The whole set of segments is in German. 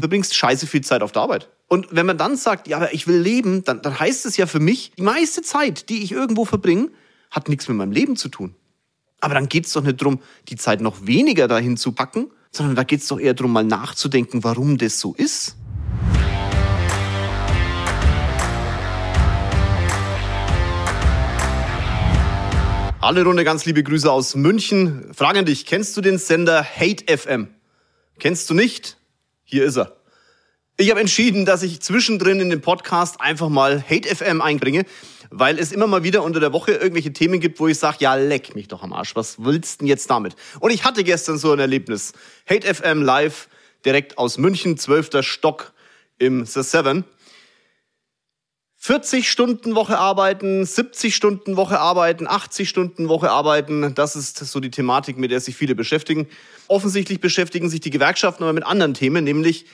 du verbringst scheiße viel Zeit auf der Arbeit. Und wenn man dann sagt, ja, aber ich will leben, dann, dann heißt es ja für mich, die meiste Zeit, die ich irgendwo verbringe, hat nichts mit meinem Leben zu tun. Aber dann geht's doch nicht drum, die Zeit noch weniger dahin zu packen, sondern da geht's doch eher drum, mal nachzudenken, warum das so ist. Alle Runde, ganz liebe Grüße aus München. Frage an dich, kennst du den Sender Hate FM? Kennst du nicht? Hier ist er. Ich habe entschieden, dass ich zwischendrin in den Podcast einfach mal Hate FM einbringe, weil es immer mal wieder unter der Woche irgendwelche Themen gibt, wo ich sage, ja, leck mich doch am Arsch. Was willst du denn jetzt damit? Und ich hatte gestern so ein Erlebnis. Hate FM live direkt aus München, 12. Stock im The Seven. 40 Stunden Woche arbeiten, 70 Stunden Woche arbeiten, 80 Stunden Woche arbeiten, das ist so die Thematik, mit der sich viele beschäftigen. Offensichtlich beschäftigen sich die Gewerkschaften aber mit anderen Themen, nämlich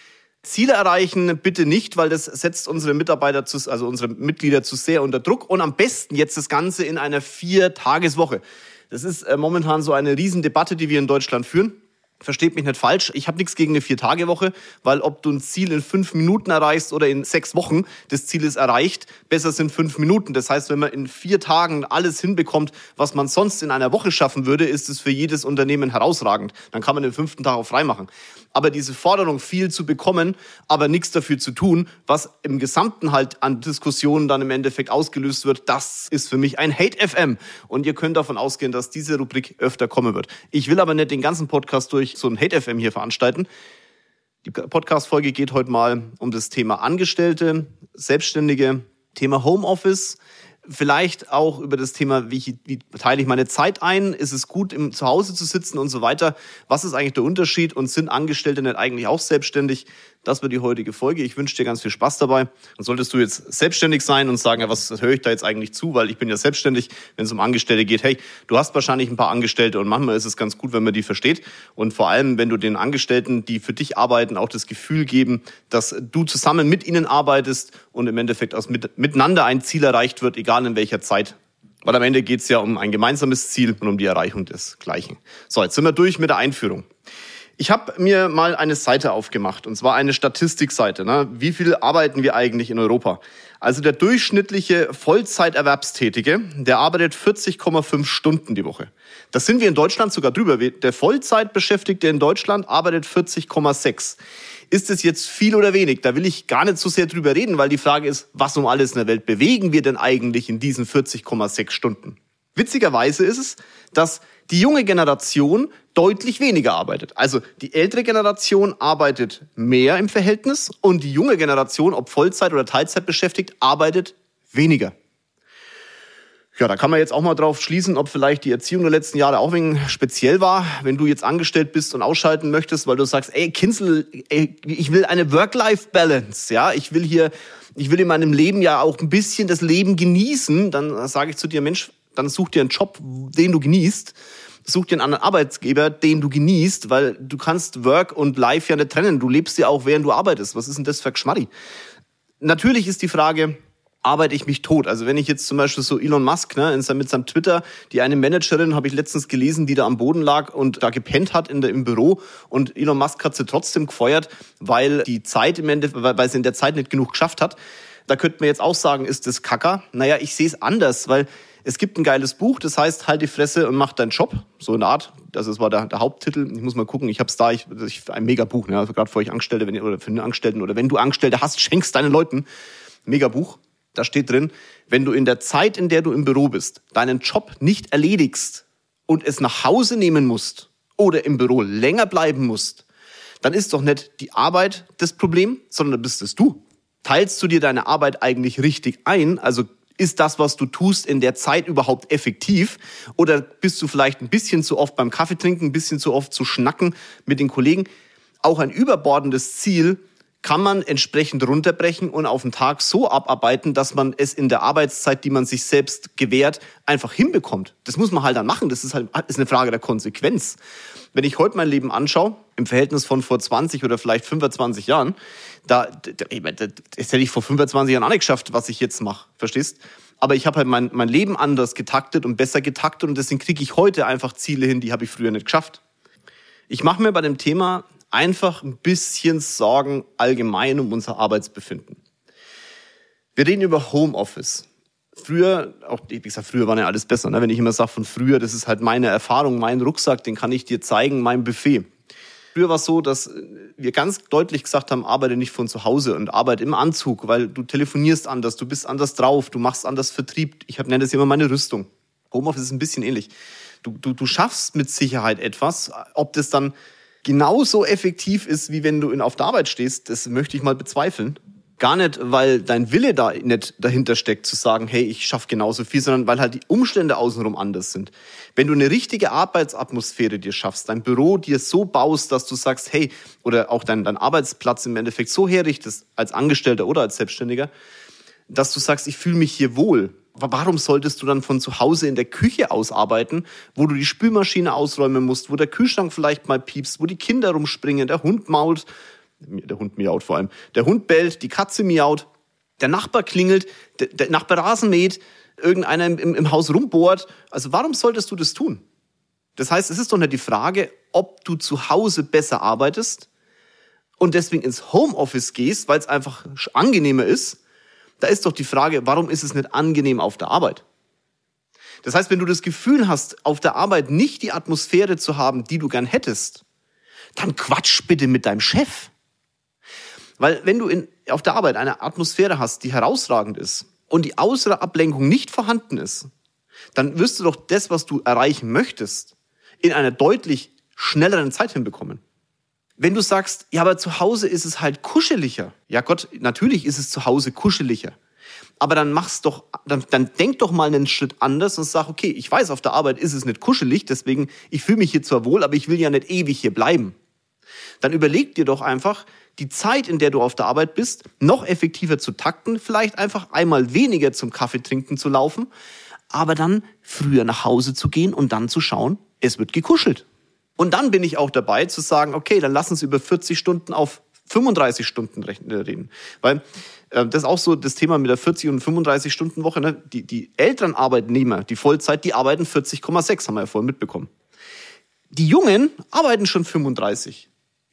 Ziele erreichen bitte nicht, weil das setzt unsere Mitarbeiter, zu, also unsere Mitglieder zu sehr unter Druck und am besten jetzt das Ganze in einer Vier-Tageswoche. Das ist äh, momentan so eine Riesendebatte, die wir in Deutschland führen. Versteht mich nicht falsch, ich habe nichts gegen eine Vier-Tage-Woche, weil ob du ein Ziel in fünf Minuten erreichst oder in sechs Wochen, das Ziel ist erreicht, besser sind fünf Minuten. Das heißt, wenn man in vier Tagen alles hinbekommt, was man sonst in einer Woche schaffen würde, ist es für jedes Unternehmen herausragend. Dann kann man den fünften Tag auch freimachen. Aber diese Forderung, viel zu bekommen, aber nichts dafür zu tun, was im Gesamten halt an Diskussionen dann im Endeffekt ausgelöst wird, das ist für mich ein Hate-FM. Und ihr könnt davon ausgehen, dass diese Rubrik öfter kommen wird. Ich will aber nicht den ganzen Podcast durch so ein Hate-FM hier veranstalten. Die Podcast-Folge geht heute mal um das Thema Angestellte, Selbstständige, Thema Homeoffice, vielleicht auch über das Thema, wie, wie teile ich meine Zeit ein? Ist es gut, im Zuhause zu sitzen und so weiter? Was ist eigentlich der Unterschied und sind Angestellte nicht eigentlich auch selbstständig? Das wird die heutige Folge. Ich wünsche dir ganz viel Spaß dabei. Und solltest du jetzt selbstständig sein und sagen, ja, was höre ich da jetzt eigentlich zu, weil ich bin ja selbstständig, wenn es um Angestellte geht, hey, du hast wahrscheinlich ein paar Angestellte und manchmal ist es ganz gut, wenn man die versteht. Und vor allem, wenn du den Angestellten, die für dich arbeiten, auch das Gefühl geben, dass du zusammen mit ihnen arbeitest und im Endeffekt aus mit, miteinander ein Ziel erreicht wird, egal in welcher Zeit. Weil am Ende geht es ja um ein gemeinsames Ziel und um die Erreichung des Gleichen. So, jetzt sind wir durch mit der Einführung. Ich habe mir mal eine Seite aufgemacht, und zwar eine Statistikseite. Ne? Wie viel arbeiten wir eigentlich in Europa? Also der durchschnittliche Vollzeiterwerbstätige, der arbeitet 40,5 Stunden die Woche. Das sind wir in Deutschland sogar drüber. Der Vollzeitbeschäftigte in Deutschland arbeitet 40,6. Ist es jetzt viel oder wenig? Da will ich gar nicht so sehr drüber reden, weil die Frage ist, was um alles in der Welt bewegen wir denn eigentlich in diesen 40,6 Stunden? Witzigerweise ist es, dass die junge Generation deutlich weniger arbeitet. Also die ältere Generation arbeitet mehr im Verhältnis und die junge Generation, ob Vollzeit oder Teilzeit beschäftigt, arbeitet weniger. Ja, da kann man jetzt auch mal drauf schließen, ob vielleicht die Erziehung der letzten Jahre auch wegen speziell war, wenn du jetzt angestellt bist und ausschalten möchtest, weil du sagst, ey, Kinzel, ey, ich will eine Work-Life-Balance, ja, ich will hier, ich will in meinem Leben ja auch ein bisschen das Leben genießen, dann sage ich zu dir, Mensch, dann such dir einen Job, den du genießt. Such dir einen anderen Arbeitsgeber, den du genießt, weil du kannst Work und Life ja nicht trennen. Du lebst ja auch, während du arbeitest. Was ist denn das für Geschmarri? Natürlich ist die Frage, arbeite ich mich tot. Also wenn ich jetzt zum Beispiel so Elon Musk ne, mit seinem Twitter, die eine Managerin habe ich letztens gelesen, die da am Boden lag und da gepennt hat in der, im Büro und Elon Musk hat sie trotzdem gefeuert, weil die Zeit im Endeffekt, weil sie in der Zeit nicht genug geschafft hat. Da könnte man jetzt auch sagen, ist das Kacker? Naja, ich sehe es anders, weil es gibt ein geiles Buch, das heißt Halt die Fresse und mach deinen Job. So eine Art. Das war der, der Haupttitel. Ich muss mal gucken. Ich habe es da. Ich, ich, ein mega Buch. Ne? Also gerade für euch Angestellte, wenn ihr, oder für einen Angestellten oder wenn du Angestellte hast, schenkst deinen Leuten. Mega Buch. Da steht drin, wenn du in der Zeit, in der du im Büro bist, deinen Job nicht erledigst und es nach Hause nehmen musst oder im Büro länger bleiben musst, dann ist doch nicht die Arbeit das Problem, sondern bist es du. Teilst du dir deine Arbeit eigentlich richtig ein? Also ist das, was du tust, in der Zeit überhaupt effektiv? Oder bist du vielleicht ein bisschen zu oft beim Kaffee trinken, ein bisschen zu oft zu schnacken mit den Kollegen? Auch ein überbordendes Ziel kann man entsprechend runterbrechen und auf den Tag so abarbeiten, dass man es in der Arbeitszeit, die man sich selbst gewährt, einfach hinbekommt. Das muss man halt dann machen. Das ist halt ist eine Frage der Konsequenz. Wenn ich heute mein Leben anschaue, im Verhältnis von vor 20 oder vielleicht 25 Jahren, da, das hätte ich vor 25 Jahren auch nicht geschafft, was ich jetzt mache. Verstehst? Aber ich habe halt mein, mein Leben anders getaktet und besser getaktet und deswegen kriege ich heute einfach Ziele hin, die habe ich früher nicht geschafft. Ich mache mir bei dem Thema einfach ein bisschen Sorgen allgemein um unser Arbeitsbefinden. Wir reden über Homeoffice. Früher, auch wie gesagt, früher war ja alles besser. Ne? Wenn ich immer sage von früher, das ist halt meine Erfahrung, mein Rucksack, den kann ich dir zeigen, mein Buffet. Früher war es so, dass wir ganz deutlich gesagt haben, arbeite nicht von zu Hause und arbeite im Anzug, weil du telefonierst anders, du bist anders drauf, du machst anders Vertrieb. Ich nenne das immer meine Rüstung. Homeoffice ist ein bisschen ähnlich. Du, du, du schaffst mit Sicherheit etwas. Ob das dann genauso effektiv ist, wie wenn du in, auf der Arbeit stehst, das möchte ich mal bezweifeln. Gar nicht, weil dein Wille da nicht dahinter steckt, zu sagen, hey, ich schaffe genauso viel, sondern weil halt die Umstände außenrum anders sind. Wenn du eine richtige Arbeitsatmosphäre dir schaffst, dein Büro dir so baust, dass du sagst, hey, oder auch dein, dein Arbeitsplatz im Endeffekt so herrichtest, als Angestellter oder als Selbstständiger, dass du sagst, ich fühle mich hier wohl. Warum solltest du dann von zu Hause in der Küche ausarbeiten, wo du die Spülmaschine ausräumen musst, wo der Kühlschrank vielleicht mal piepst, wo die Kinder rumspringen, der Hund mault, der Hund miaut vor allem. Der Hund bellt, die Katze miaut, der Nachbar klingelt, der, der Nachbar Rasen mäht, irgendeiner im, im Haus rumbohrt. Also warum solltest du das tun? Das heißt, es ist doch nicht die Frage, ob du zu Hause besser arbeitest und deswegen ins Homeoffice gehst, weil es einfach angenehmer ist. Da ist doch die Frage, warum ist es nicht angenehm auf der Arbeit? Das heißt, wenn du das Gefühl hast, auf der Arbeit nicht die Atmosphäre zu haben, die du gern hättest, dann quatsch bitte mit deinem Chef. Weil wenn du in, auf der Arbeit eine Atmosphäre hast, die herausragend ist und die äußere Ablenkung nicht vorhanden ist, dann wirst du doch das, was du erreichen möchtest, in einer deutlich schnelleren Zeit hinbekommen. Wenn du sagst, ja, aber zu Hause ist es halt kuscheliger. Ja Gott, natürlich ist es zu Hause kuscheliger. Aber dann mach's doch, dann, dann denk doch mal einen Schritt anders und sag, okay, ich weiß, auf der Arbeit ist es nicht kuschelig, deswegen, ich fühle mich hier zwar wohl, aber ich will ja nicht ewig hier bleiben. Dann überleg dir doch einfach, die Zeit, in der du auf der Arbeit bist, noch effektiver zu takten, vielleicht einfach einmal weniger zum Kaffee trinken zu laufen, aber dann früher nach Hause zu gehen und dann zu schauen, es wird gekuschelt. Und dann bin ich auch dabei zu sagen, okay, dann lass uns über 40 Stunden auf 35 Stunden äh, reden. Weil äh, das ist auch so das Thema mit der 40 und 35 Stunden Woche. Ne? Die, die älteren Arbeitnehmer, die Vollzeit, die arbeiten 40,6, haben wir ja vorhin mitbekommen. Die Jungen arbeiten schon 35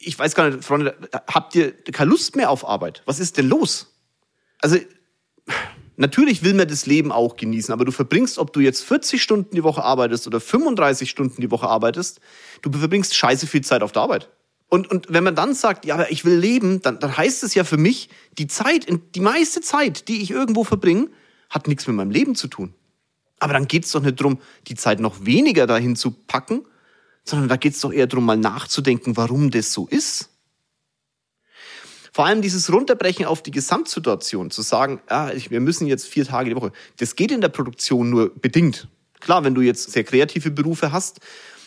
ich weiß gar nicht, Freunde, habt ihr keine Lust mehr auf Arbeit? Was ist denn los? Also, natürlich will man das Leben auch genießen, aber du verbringst, ob du jetzt 40 Stunden die Woche arbeitest oder 35 Stunden die Woche arbeitest, du verbringst scheiße viel Zeit auf der Arbeit. Und, und wenn man dann sagt, ja, aber ich will leben, dann, dann heißt es ja für mich, die Zeit, die meiste Zeit, die ich irgendwo verbringe, hat nichts mit meinem Leben zu tun. Aber dann geht's doch nicht drum, die Zeit noch weniger dahin zu packen, sondern da geht es doch eher darum, mal nachzudenken, warum das so ist. Vor allem dieses Runterbrechen auf die Gesamtsituation, zu sagen, ah, wir müssen jetzt vier Tage die Woche, das geht in der Produktion nur bedingt. Klar, wenn du jetzt sehr kreative Berufe hast,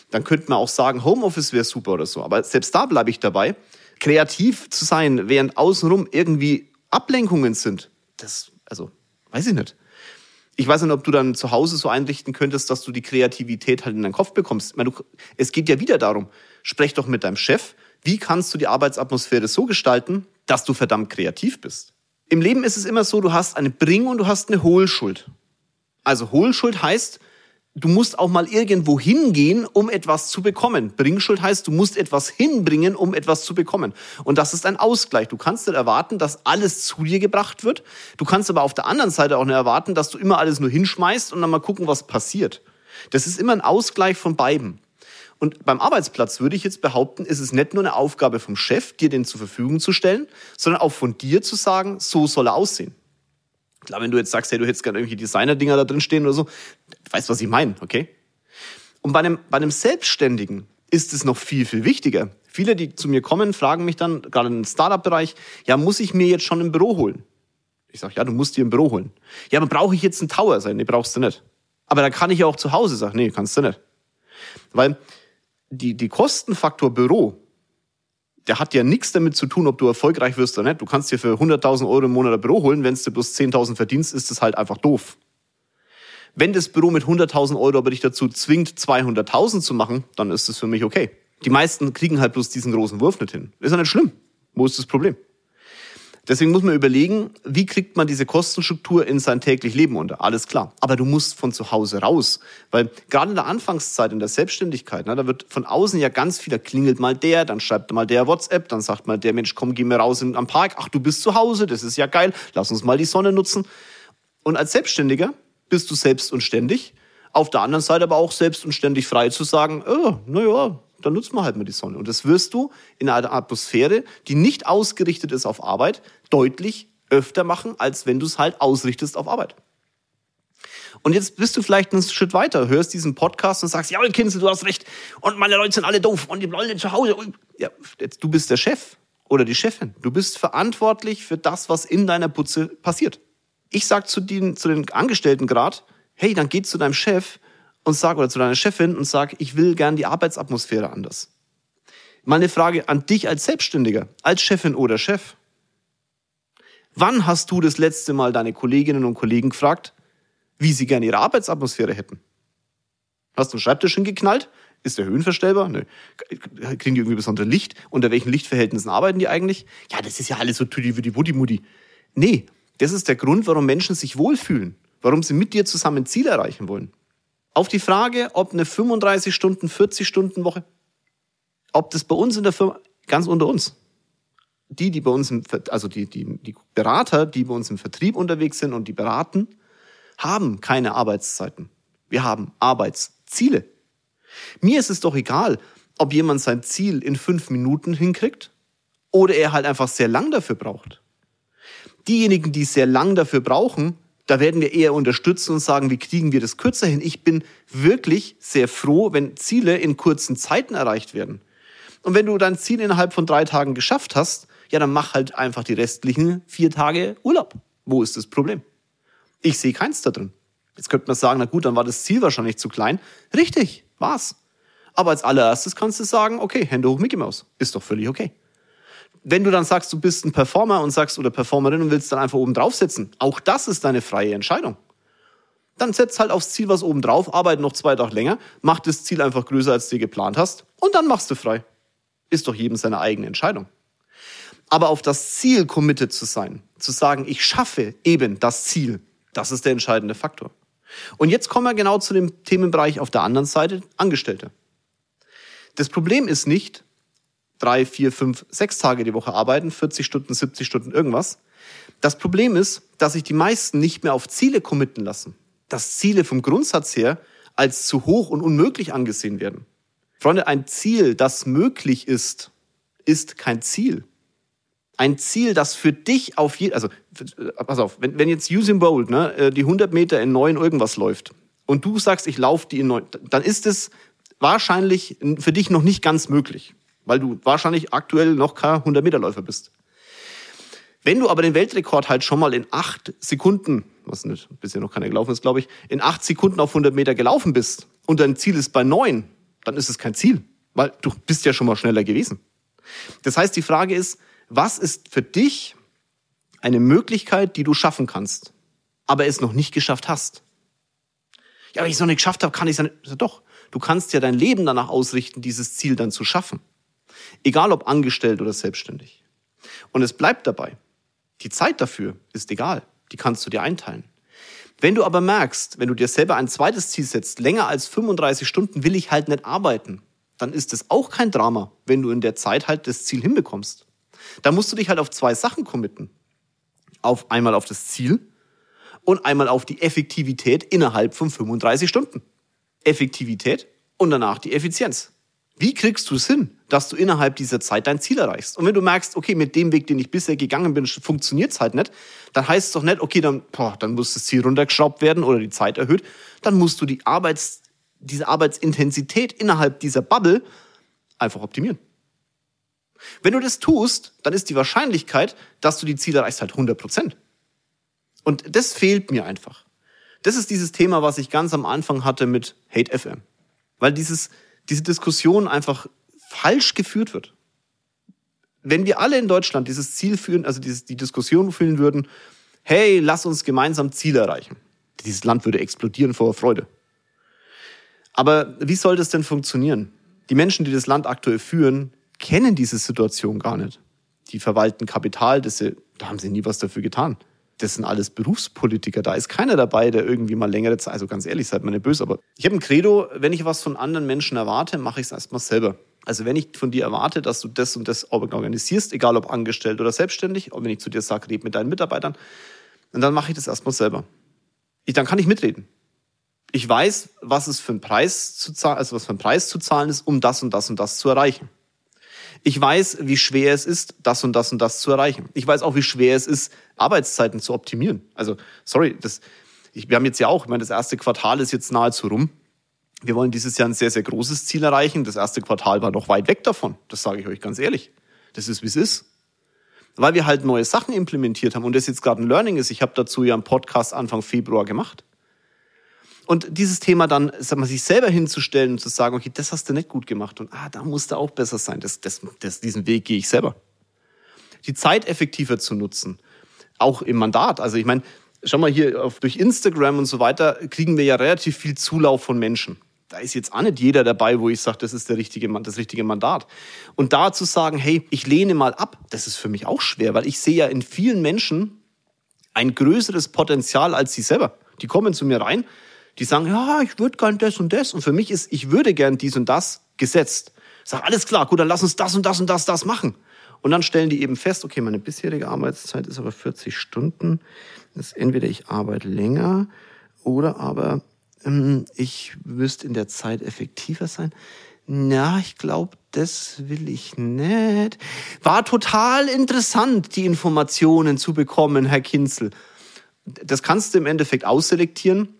dann könnte man auch sagen, Homeoffice wäre super oder so. Aber selbst da bleibe ich dabei. Kreativ zu sein, während außenrum irgendwie Ablenkungen sind, das, also, weiß ich nicht ich weiß nicht, ob du dann zu Hause so einrichten könntest, dass du die Kreativität halt in deinen Kopf bekommst. Ich meine, du, es geht ja wieder darum, sprech doch mit deinem Chef. Wie kannst du die Arbeitsatmosphäre so gestalten, dass du verdammt kreativ bist? Im Leben ist es immer so, du hast eine Bring- und du hast eine Hohlschuld. Also Hohlschuld heißt, du musst auch mal irgendwo hingehen, um etwas zu bekommen. Bringschuld heißt, du musst etwas hinbringen, um etwas zu bekommen. Und das ist ein Ausgleich. Du kannst nicht erwarten, dass alles zu dir gebracht wird. Du kannst aber auf der anderen Seite auch nicht erwarten, dass du immer alles nur hinschmeißt und dann mal gucken, was passiert. Das ist immer ein Ausgleich von beiden. Und beim Arbeitsplatz würde ich jetzt behaupten, ist es nicht nur eine Aufgabe vom Chef, dir den zur Verfügung zu stellen, sondern auch von dir zu sagen, so soll er aussehen. Klar, wenn du jetzt sagst, hey, du hättest gerne irgendwelche Designer-Dinger da drin stehen oder so, weißt, was ich meine, okay? Und bei einem, bei einem Selbstständigen ist es noch viel, viel wichtiger. Viele, die zu mir kommen, fragen mich dann, gerade im Startup-Bereich, ja, muss ich mir jetzt schon ein Büro holen? Ich sage, ja, du musst dir ein Büro holen. Ja, aber brauche ich jetzt einen Tower? Sag, nee, brauchst du nicht. Aber da kann ich ja auch zu Hause sagen, nee, kannst du nicht. Weil die, die Kostenfaktor Büro der hat ja nichts damit zu tun, ob du erfolgreich wirst oder nicht. Du kannst dir für 100.000 Euro im Monat ein Büro holen. Wenn du bloß 10.000 verdienst, ist das halt einfach doof. Wenn das Büro mit 100.000 Euro aber dich dazu zwingt, 200.000 zu machen, dann ist das für mich okay. Die meisten kriegen halt bloß diesen großen Wurf nicht hin. Ist ja nicht schlimm. Wo ist das Problem? Deswegen muss man überlegen, wie kriegt man diese Kostenstruktur in sein täglich Leben unter. Alles klar. Aber du musst von zu Hause raus. Weil gerade in der Anfangszeit, in der Selbstständigkeit, ne, da wird von außen ja ganz viel, da klingelt mal der, dann schreibt mal der WhatsApp, dann sagt mal der Mensch, komm, geh mir raus am Park. Ach, du bist zu Hause, das ist ja geil, lass uns mal die Sonne nutzen. Und als Selbstständiger bist du selbst und ständig. Auf der anderen Seite aber auch selbst und ständig frei zu sagen, oh, naja, dann nutzt man halt mal die Sonne. Und das wirst du in einer Atmosphäre, die nicht ausgerichtet ist auf Arbeit, deutlich öfter machen, als wenn du es halt ausrichtest auf Arbeit. Und jetzt bist du vielleicht einen Schritt weiter, hörst diesen Podcast und sagst, ja, Kinzel, du hast recht. Und meine Leute sind alle doof und die nicht zu Hause. Ja, jetzt, du bist der Chef oder die Chefin. Du bist verantwortlich für das, was in deiner Putze passiert. Ich sag zu den, zu den Angestellten gerade, hey, dann geh zu deinem Chef und sag, oder zu deiner Chefin und sag, ich will gern die Arbeitsatmosphäre anders. Meine Frage an dich als Selbstständiger, als Chefin oder Chef. Wann hast du das letzte Mal deine Kolleginnen und Kollegen gefragt, wie sie gerne ihre Arbeitsatmosphäre hätten? Hast du einen Schreibtisch hingeknallt? Ist der höhenverstellbar? Nö. Kriegen die irgendwie besondere Licht? Unter welchen Lichtverhältnissen arbeiten die eigentlich? Ja, das ist ja alles so tüdi wie die Buddy Mudi. Nee, das ist der Grund, warum Menschen sich wohlfühlen, warum sie mit dir zusammen Ziele erreichen wollen. Auf die Frage, ob eine 35 Stunden, 40 Stunden Woche, ob das bei uns in der Firma, ganz unter uns, die, die bei uns im, also die, die, die Berater, die bei uns im Vertrieb unterwegs sind und die beraten, haben keine Arbeitszeiten. Wir haben Arbeitsziele. Mir ist es doch egal, ob jemand sein Ziel in fünf Minuten hinkriegt oder er halt einfach sehr lang dafür braucht. Diejenigen, die sehr lang dafür brauchen, da werden wir eher unterstützen und sagen, wie kriegen wir das kürzer hin. Ich bin wirklich sehr froh, wenn Ziele in kurzen Zeiten erreicht werden. Und wenn du dein Ziel innerhalb von drei Tagen geschafft hast, ja, dann mach halt einfach die restlichen vier Tage Urlaub. Wo ist das Problem? Ich sehe keins da drin. Jetzt könnte man sagen, na gut, dann war das Ziel wahrscheinlich zu klein. Richtig, war's. Aber als allererstes kannst du sagen, okay, Hände hoch, Mickey Mouse. Ist doch völlig okay wenn du dann sagst, du bist ein Performer und sagst oder Performerin und willst dann einfach oben draufsetzen, auch das ist deine freie Entscheidung. Dann setz halt aufs Ziel was oben drauf, arbeite noch zwei Tage länger, mach das Ziel einfach größer, als du geplant hast und dann machst du frei. Ist doch jedem seine eigene Entscheidung. Aber auf das Ziel committed zu sein, zu sagen, ich schaffe eben das Ziel, das ist der entscheidende Faktor. Und jetzt kommen wir genau zu dem Themenbereich auf der anderen Seite, Angestellte. Das Problem ist nicht, drei, vier, fünf, sechs Tage die Woche arbeiten, 40 Stunden, 70 Stunden, irgendwas. Das Problem ist, dass sich die meisten nicht mehr auf Ziele committen lassen. Dass Ziele vom Grundsatz her als zu hoch und unmöglich angesehen werden. Freunde, ein Ziel, das möglich ist, ist kein Ziel. Ein Ziel, das für dich auf jeden, also, pass auf, wenn, wenn jetzt Usain Bolt, ne, äh, die 100 Meter in neun irgendwas läuft und du sagst, ich laufe die in neun, dann ist es wahrscheinlich für dich noch nicht ganz möglich weil du wahrscheinlich aktuell noch kein 100-Meter-Läufer bist. Wenn du aber den Weltrekord halt schon mal in acht Sekunden, was nicht bisher noch keiner gelaufen ist, glaube ich, in acht Sekunden auf 100 Meter gelaufen bist und dein Ziel ist bei neun, dann ist es kein Ziel, weil du bist ja schon mal schneller gewesen. Das heißt, die Frage ist, was ist für dich eine Möglichkeit, die du schaffen kannst, aber es noch nicht geschafft hast? Ja, wenn ich es noch nicht geschafft habe, kann ich es nicht. Doch, du kannst ja dein Leben danach ausrichten, dieses Ziel dann zu schaffen. Egal ob angestellt oder selbstständig. Und es bleibt dabei. Die Zeit dafür ist egal. Die kannst du dir einteilen. Wenn du aber merkst, wenn du dir selber ein zweites Ziel setzt, länger als 35 Stunden will ich halt nicht arbeiten, dann ist es auch kein Drama, wenn du in der Zeit halt das Ziel hinbekommst. Da musst du dich halt auf zwei Sachen committen. Auf einmal auf das Ziel und einmal auf die Effektivität innerhalb von 35 Stunden. Effektivität und danach die Effizienz. Wie kriegst du es hin, dass du innerhalb dieser Zeit dein Ziel erreichst? Und wenn du merkst, okay, mit dem Weg, den ich bisher gegangen bin, funktioniert es halt nicht, dann heißt es doch nicht, okay, dann, boah, dann muss das Ziel runtergeschraubt werden oder die Zeit erhöht. Dann musst du die Arbeits, diese Arbeitsintensität innerhalb dieser Bubble einfach optimieren. Wenn du das tust, dann ist die Wahrscheinlichkeit, dass du die Ziele erreichst, halt 100 Prozent. Und das fehlt mir einfach. Das ist dieses Thema, was ich ganz am Anfang hatte mit Hate FM. Weil dieses, diese Diskussion einfach falsch geführt wird. Wenn wir alle in Deutschland dieses Ziel führen, also dieses, die Diskussion führen würden, hey, lass uns gemeinsam Ziele erreichen. Dieses Land würde explodieren vor Freude. Aber wie soll das denn funktionieren? Die Menschen, die das Land aktuell führen, kennen diese Situation gar nicht. Die verwalten Kapital, das sie Da haben sie nie was dafür getan. Das sind alles Berufspolitiker. Da ist keiner dabei, der irgendwie mal längere Zeit, also ganz ehrlich, seid mir nicht böse, aber ich habe ein Credo, wenn ich was von anderen Menschen erwarte, mache ich es erstmal selber. Also wenn ich von dir erwarte, dass du das und das organisierst, egal ob angestellt oder selbstständig, und wenn ich zu dir sage, red mit deinen Mitarbeitern, dann mache ich das erstmal selber. Ich, dann kann ich mitreden. Ich weiß, was es für ein Preis zu zahlen, also was für ein Preis zu zahlen ist, um das und das und das zu erreichen. Ich weiß, wie schwer es ist, das und das und das zu erreichen. Ich weiß auch, wie schwer es ist, Arbeitszeiten zu optimieren. Also, sorry, das, ich, wir haben jetzt ja auch, ich meine, das erste Quartal ist jetzt nahezu rum. Wir wollen dieses Jahr ein sehr, sehr großes Ziel erreichen. Das erste Quartal war noch weit weg davon. Das sage ich euch ganz ehrlich. Das ist, wie es ist. Weil wir halt neue Sachen implementiert haben und das jetzt gerade ein Learning ist. Ich habe dazu ja einen Podcast Anfang Februar gemacht. Und dieses Thema dann, sag mal, sich selber hinzustellen und zu sagen, okay, das hast du nicht gut gemacht und ah, da musst du auch besser sein. Das, das, das, diesen Weg gehe ich selber. Die Zeit effektiver zu nutzen, auch im Mandat. Also ich meine, schau mal hier auf, durch Instagram und so weiter kriegen wir ja relativ viel Zulauf von Menschen da ist jetzt auch nicht jeder dabei, wo ich sage, das ist der richtige, das richtige Mandat. Und da zu sagen, hey, ich lehne mal ab, das ist für mich auch schwer, weil ich sehe ja in vielen Menschen ein größeres Potenzial als sie selber. Die kommen zu mir rein, die sagen, ja, ich würde gern das und das. Und für mich ist, ich würde gern dies und das gesetzt. Sage, alles klar, gut, dann lass uns das und das und das, das machen. Und dann stellen die eben fest, okay, meine bisherige Arbeitszeit ist aber 40 Stunden. Das ist entweder ich arbeite länger oder aber ähm, ich müsste in der Zeit effektiver sein. Na, ich glaube, das will ich nicht. War total interessant, die Informationen zu bekommen, Herr Kinzel. Das kannst du im Endeffekt ausselektieren,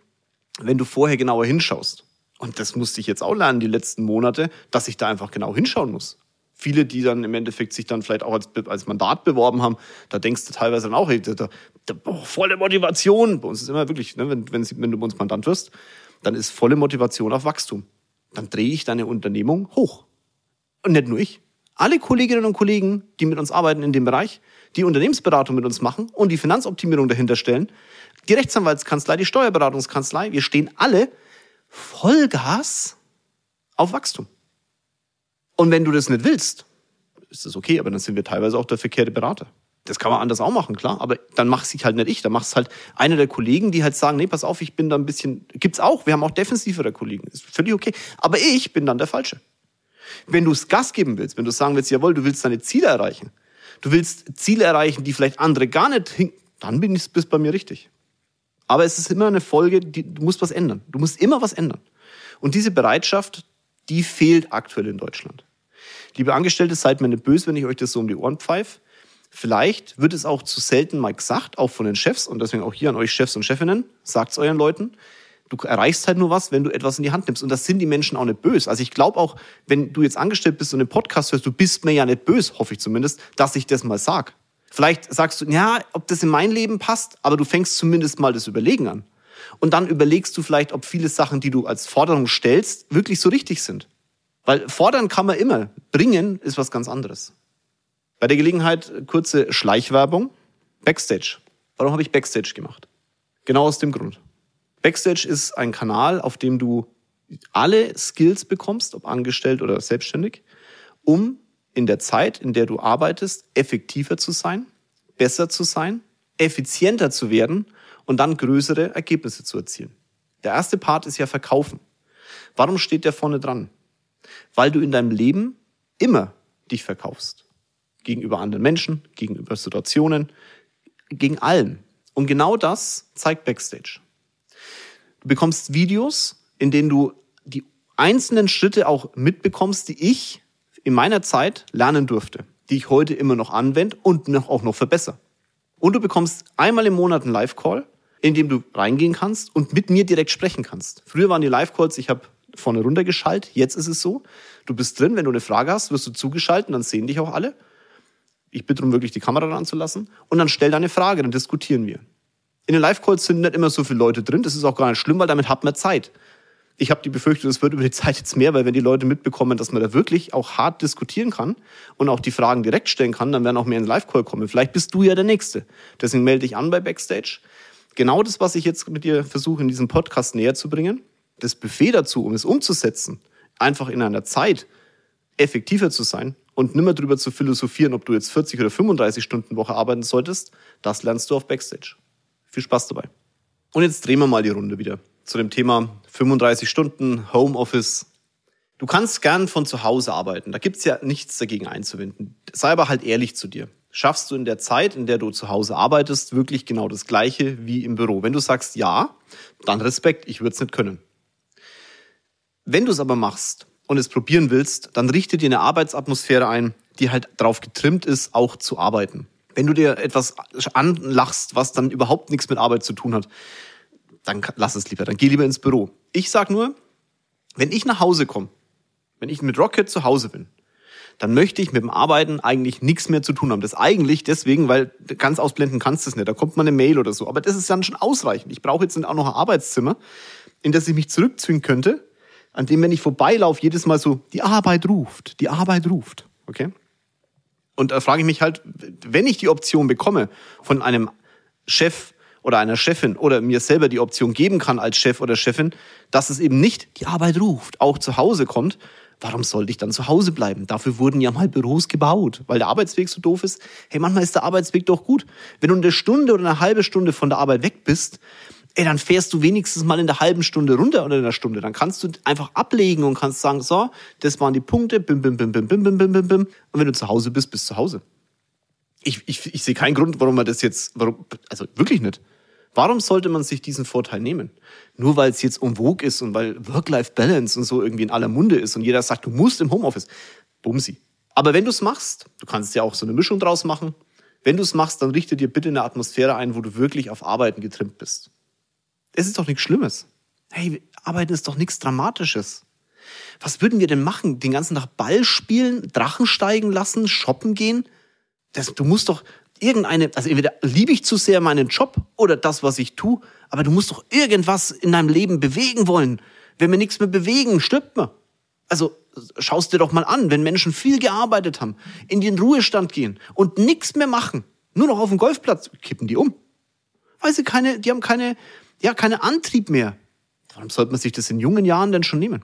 wenn du vorher genauer hinschaust. Und das musste ich jetzt auch lernen, die letzten Monate, dass ich da einfach genau hinschauen muss. Viele, die dann im Endeffekt sich dann vielleicht auch als, als Mandat beworben haben, da denkst du teilweise dann auch, hey, da, da, oh, volle Motivation. Bei uns ist immer wirklich, ne, wenn, wenn, wenn du bei uns Mandant wirst, dann ist volle Motivation auf Wachstum. Dann drehe ich deine Unternehmung hoch. Und nicht nur ich. Alle Kolleginnen und Kollegen, die mit uns arbeiten in dem Bereich, die Unternehmensberatung mit uns machen und die Finanzoptimierung dahinter stellen, die Rechtsanwaltskanzlei, die Steuerberatungskanzlei, wir stehen alle Vollgas auf Wachstum. Und wenn du das nicht willst, ist das okay, aber dann sind wir teilweise auch der verkehrte Berater. Das kann man anders auch machen, klar, aber dann mach es halt nicht ich, dann macht es halt einer der Kollegen, die halt sagen, nee, pass auf, ich bin da ein bisschen, gibt's auch, wir haben auch defensivere Kollegen, ist völlig okay, aber ich bin dann der Falsche. Wenn du es Gas geben willst, wenn du sagen willst, jawohl, du willst deine Ziele erreichen, du willst Ziele erreichen, die vielleicht andere gar nicht hin, dann bin ich bist bei mir richtig. Aber es ist immer eine Folge, die, du musst was ändern. Du musst immer was ändern. Und diese Bereitschaft, die fehlt aktuell in Deutschland. Liebe Angestellte, seid mir nicht böse, wenn ich euch das so um die Ohren pfeife. Vielleicht wird es auch zu selten mal gesagt, auch von den Chefs und deswegen auch hier an euch Chefs und Chefinnen, sagt's euren Leuten. Du erreichst halt nur was, wenn du etwas in die Hand nimmst. Und das sind die Menschen auch nicht böse. Also ich glaube auch, wenn du jetzt angestellt bist und einen Podcast hörst, du bist mir ja nicht böse, hoffe ich zumindest, dass ich das mal sag. Vielleicht sagst du, ja, ob das in mein Leben passt, aber du fängst zumindest mal das Überlegen an. Und dann überlegst du vielleicht, ob viele Sachen, die du als Forderung stellst, wirklich so richtig sind. Weil fordern kann man immer. Bringen ist was ganz anderes. Bei der Gelegenheit kurze Schleichwerbung. Backstage. Warum habe ich Backstage gemacht? Genau aus dem Grund. Backstage ist ein Kanal, auf dem du alle Skills bekommst, ob angestellt oder selbstständig, um in der Zeit, in der du arbeitest, effektiver zu sein, besser zu sein, effizienter zu werden und dann größere Ergebnisse zu erzielen. Der erste Part ist ja Verkaufen. Warum steht der vorne dran? Weil du in deinem Leben immer dich verkaufst gegenüber anderen Menschen, gegenüber Situationen, gegen allen. Und genau das zeigt Backstage. Du bekommst Videos, in denen du die einzelnen Schritte auch mitbekommst, die ich in meiner Zeit lernen durfte, die ich heute immer noch anwende und noch, auch noch verbessere. Und du bekommst einmal im Monat einen Live-Call, in dem du reingehen kannst und mit mir direkt sprechen kannst. Früher waren die Live-Calls, ich habe vorne runter geschaltet, jetzt ist es so, du bist drin, wenn du eine Frage hast, wirst du zugeschaltet, dann sehen dich auch alle ich bitte darum, wirklich die Kamera anzulassen. Und dann stell deine Frage, dann diskutieren wir. In den Live-Calls sind nicht immer so viele Leute drin. Das ist auch gar nicht schlimm, weil damit hat man Zeit. Ich habe die Befürchtung, es wird über die Zeit jetzt mehr, weil wenn die Leute mitbekommen, dass man da wirklich auch hart diskutieren kann und auch die Fragen direkt stellen kann, dann werden auch mehr in Live-Call kommen. Vielleicht bist du ja der Nächste. Deswegen melde dich an bei Backstage. Genau das, was ich jetzt mit dir versuche, in diesem Podcast näher zu bringen. Das Buffet dazu, um es umzusetzen, einfach in einer Zeit effektiver zu sein und nimmer drüber zu philosophieren, ob du jetzt 40 oder 35 Stunden Woche arbeiten solltest, das lernst du auf Backstage. Viel Spaß dabei. Und jetzt drehen wir mal die Runde wieder zu dem Thema 35 Stunden Homeoffice. Du kannst gern von zu Hause arbeiten. Da gibt's ja nichts dagegen einzuwenden. Sei aber halt ehrlich zu dir. Schaffst du in der Zeit, in der du zu Hause arbeitest, wirklich genau das Gleiche wie im Büro? Wenn du sagst ja, dann Respekt, ich würde es nicht können. Wenn du es aber machst und es probieren willst, dann richte dir eine Arbeitsatmosphäre ein, die halt darauf getrimmt ist, auch zu arbeiten. Wenn du dir etwas anlachst, was dann überhaupt nichts mit Arbeit zu tun hat, dann lass es lieber, dann geh lieber ins Büro. Ich sag nur, wenn ich nach Hause komme, wenn ich mit Rocket zu Hause bin, dann möchte ich mit dem Arbeiten eigentlich nichts mehr zu tun haben. Das eigentlich deswegen, weil ganz ausblenden kannst du es nicht. Da kommt mal eine Mail oder so. Aber das ist dann schon ausreichend. Ich brauche jetzt auch noch ein Arbeitszimmer, in das ich mich zurückziehen könnte an dem, wenn ich vorbeilaufe, jedes Mal so, die Arbeit ruft, die Arbeit ruft. Okay? Und da frage ich mich halt, wenn ich die Option bekomme von einem Chef oder einer Chefin oder mir selber die Option geben kann als Chef oder Chefin, dass es eben nicht die Arbeit ruft, auch zu Hause kommt, warum sollte ich dann zu Hause bleiben? Dafür wurden ja mal Büros gebaut, weil der Arbeitsweg so doof ist. Hey, manchmal ist der Arbeitsweg doch gut. Wenn du eine Stunde oder eine halbe Stunde von der Arbeit weg bist, ey, dann fährst du wenigstens mal in der halben Stunde runter oder in der Stunde. Dann kannst du einfach ablegen und kannst sagen, so, das waren die Punkte, bim, bim, bim, bim, bim, bim, bim, bim, bim. Und wenn du zu Hause bist, bist du zu Hause. Ich, ich, ich sehe keinen Grund, warum man das jetzt, warum, also wirklich nicht. Warum sollte man sich diesen Vorteil nehmen? Nur weil es jetzt um Vogue ist und weil Work-Life-Balance und so irgendwie in aller Munde ist und jeder sagt, du musst im Homeoffice. Bumsi. Aber wenn du es machst, du kannst ja auch so eine Mischung draus machen. Wenn du es machst, dann richte dir bitte eine Atmosphäre ein, wo du wirklich auf Arbeiten getrimmt bist. Es ist doch nichts Schlimmes. Hey, Arbeiten ist doch nichts Dramatisches. Was würden wir denn machen? Den ganzen Tag Ball spielen, Drachen steigen lassen, shoppen gehen? Das, du musst doch irgendeine, also entweder liebe ich zu sehr meinen Job oder das, was ich tue, aber du musst doch irgendwas in deinem Leben bewegen wollen. Wenn wir nichts mehr bewegen, stirbt man. Also schaust dir doch mal an, wenn Menschen viel gearbeitet haben, in den Ruhestand gehen und nichts mehr machen, nur noch auf dem Golfplatz, kippen die um. Weil sie keine, die haben keine, ja, keinen Antrieb mehr. Warum sollte man sich das in jungen Jahren denn schon nehmen?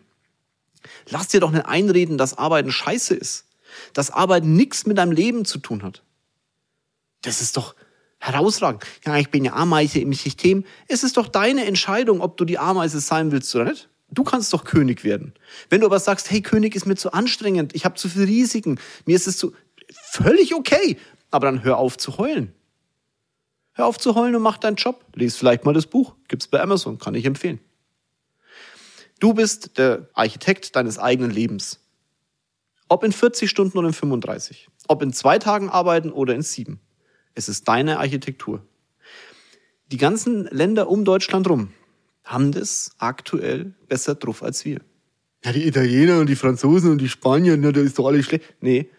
Lass dir doch nicht einreden, dass Arbeiten scheiße ist. Dass Arbeiten nichts mit deinem Leben zu tun hat. Das ist doch herausragend. Ja, ich bin ja Ameise im System. Es ist doch deine Entscheidung, ob du die Ameise sein willst oder nicht. Du kannst doch König werden. Wenn du aber sagst, hey, König ist mir zu anstrengend, ich habe zu viel Risiken, mir ist es zu völlig okay, aber dann hör auf zu heulen. Hör auf zu heulen und mach deinen Job. Lies vielleicht mal das Buch. Gibt's bei Amazon. Kann ich empfehlen. Du bist der Architekt deines eigenen Lebens. Ob in 40 Stunden oder in 35. Ob in zwei Tagen arbeiten oder in sieben. Es ist deine Architektur. Die ganzen Länder um Deutschland rum haben das aktuell besser drauf als wir. Ja, die Italiener und die Franzosen und die Spanier, na, da ist doch alles schlecht. Nee,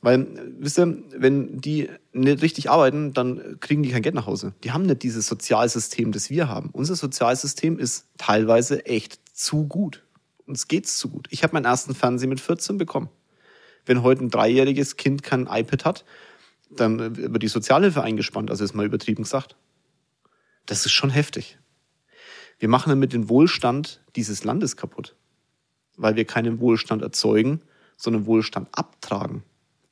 weil, wisst ihr, wenn die nicht richtig arbeiten, dann kriegen die kein Geld nach Hause. Die haben nicht dieses Sozialsystem, das wir haben. Unser Sozialsystem ist teilweise echt zu gut. Uns geht's zu gut. Ich habe meinen ersten Fernseher mit 14 bekommen. Wenn heute ein dreijähriges Kind kein iPad hat, dann wird die Sozialhilfe eingespannt, also ist mal übertrieben gesagt. Das ist schon heftig. Wir machen damit den Wohlstand dieses Landes kaputt, weil wir keinen Wohlstand erzeugen, sondern Wohlstand abtragen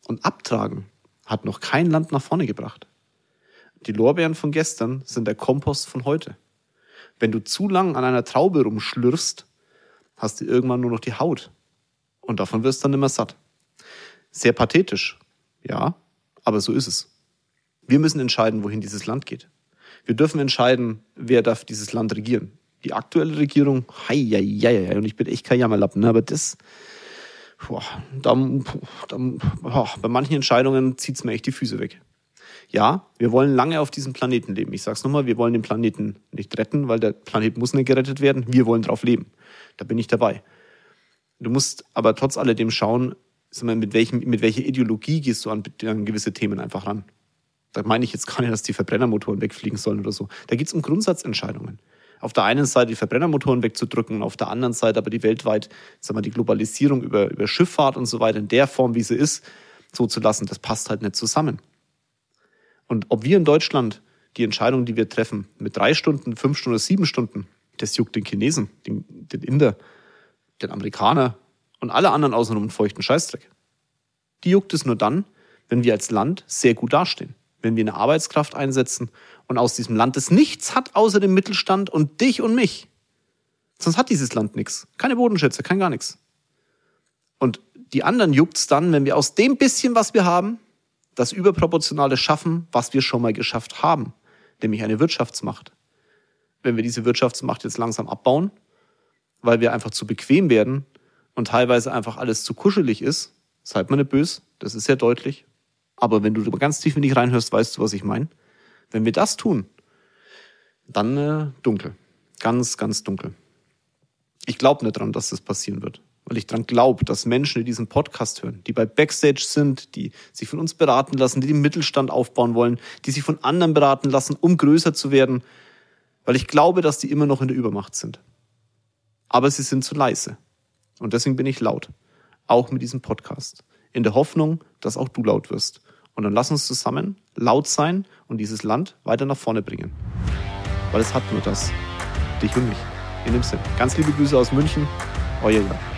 und abtragen hat noch kein Land nach vorne gebracht. Die Lorbeeren von gestern sind der Kompost von heute. Wenn du zu lang an einer Traube rumschlürfst, hast du irgendwann nur noch die Haut. Und davon wirst du dann immer satt. Sehr pathetisch, ja, aber so ist es. Wir müssen entscheiden, wohin dieses Land geht. Wir dürfen entscheiden, wer darf dieses Land regieren. Die aktuelle Regierung, hei, hei, hei, hei, und ich bin echt kein Jammerlappen, ne, aber das, boah, da, boah, bei manchen Entscheidungen zieht's mir echt die Füße weg. Ja, wir wollen lange auf diesem Planeten leben. Ich sag's nochmal, wir wollen den Planeten nicht retten, weil der Planet muss nicht gerettet werden. Wir wollen drauf leben. Da bin ich dabei. Du musst aber trotz alledem schauen, mit, welchem, mit welcher Ideologie gehst du an, an gewisse Themen einfach ran. Da meine ich jetzt gar nicht, dass die Verbrennermotoren wegfliegen sollen oder so. Da geht's um Grundsatzentscheidungen auf der einen Seite die Verbrennermotoren wegzudrücken auf der anderen Seite aber die weltweit, sagen wir, die Globalisierung über, über Schifffahrt und so weiter in der Form, wie sie ist, so zu lassen, das passt halt nicht zusammen. Und ob wir in Deutschland die Entscheidung, die wir treffen, mit drei Stunden, fünf Stunden oder sieben Stunden, das juckt den Chinesen, den, den Inder, den Amerikaner und alle anderen außenrum einen feuchten Scheißdreck. Die juckt es nur dann, wenn wir als Land sehr gut dastehen. Wenn wir eine Arbeitskraft einsetzen und aus diesem Land es nichts hat außer dem Mittelstand und dich und mich. Sonst hat dieses Land nichts. Keine Bodenschätze, kein gar nichts. Und die anderen juckt's dann, wenn wir aus dem bisschen, was wir haben, das Überproportionale schaffen, was wir schon mal geschafft haben, nämlich eine Wirtschaftsmacht. Wenn wir diese Wirtschaftsmacht jetzt langsam abbauen, weil wir einfach zu bequem werden und teilweise einfach alles zu kuschelig ist, seid mal nicht böse, das ist sehr deutlich. Aber wenn du ganz tief in dich reinhörst, weißt du, was ich meine. Wenn wir das tun, dann äh, dunkel. Ganz, ganz dunkel. Ich glaube nicht dran, dass das passieren wird weil ich dran glaube, dass Menschen, die diesen Podcast hören, die bei Backstage sind, die sich von uns beraten lassen, die den Mittelstand aufbauen wollen, die sich von anderen beraten lassen, um größer zu werden, weil ich glaube, dass die immer noch in der Übermacht sind. Aber sie sind zu leise. Und deswegen bin ich laut. Auch mit diesem Podcast. In der Hoffnung, dass auch du laut wirst. Und dann lass uns zusammen laut sein und dieses Land weiter nach vorne bringen. Weil es hat nur das. Dich und mich. In dem Sinn. Ganz liebe Grüße aus München. Euer Jan.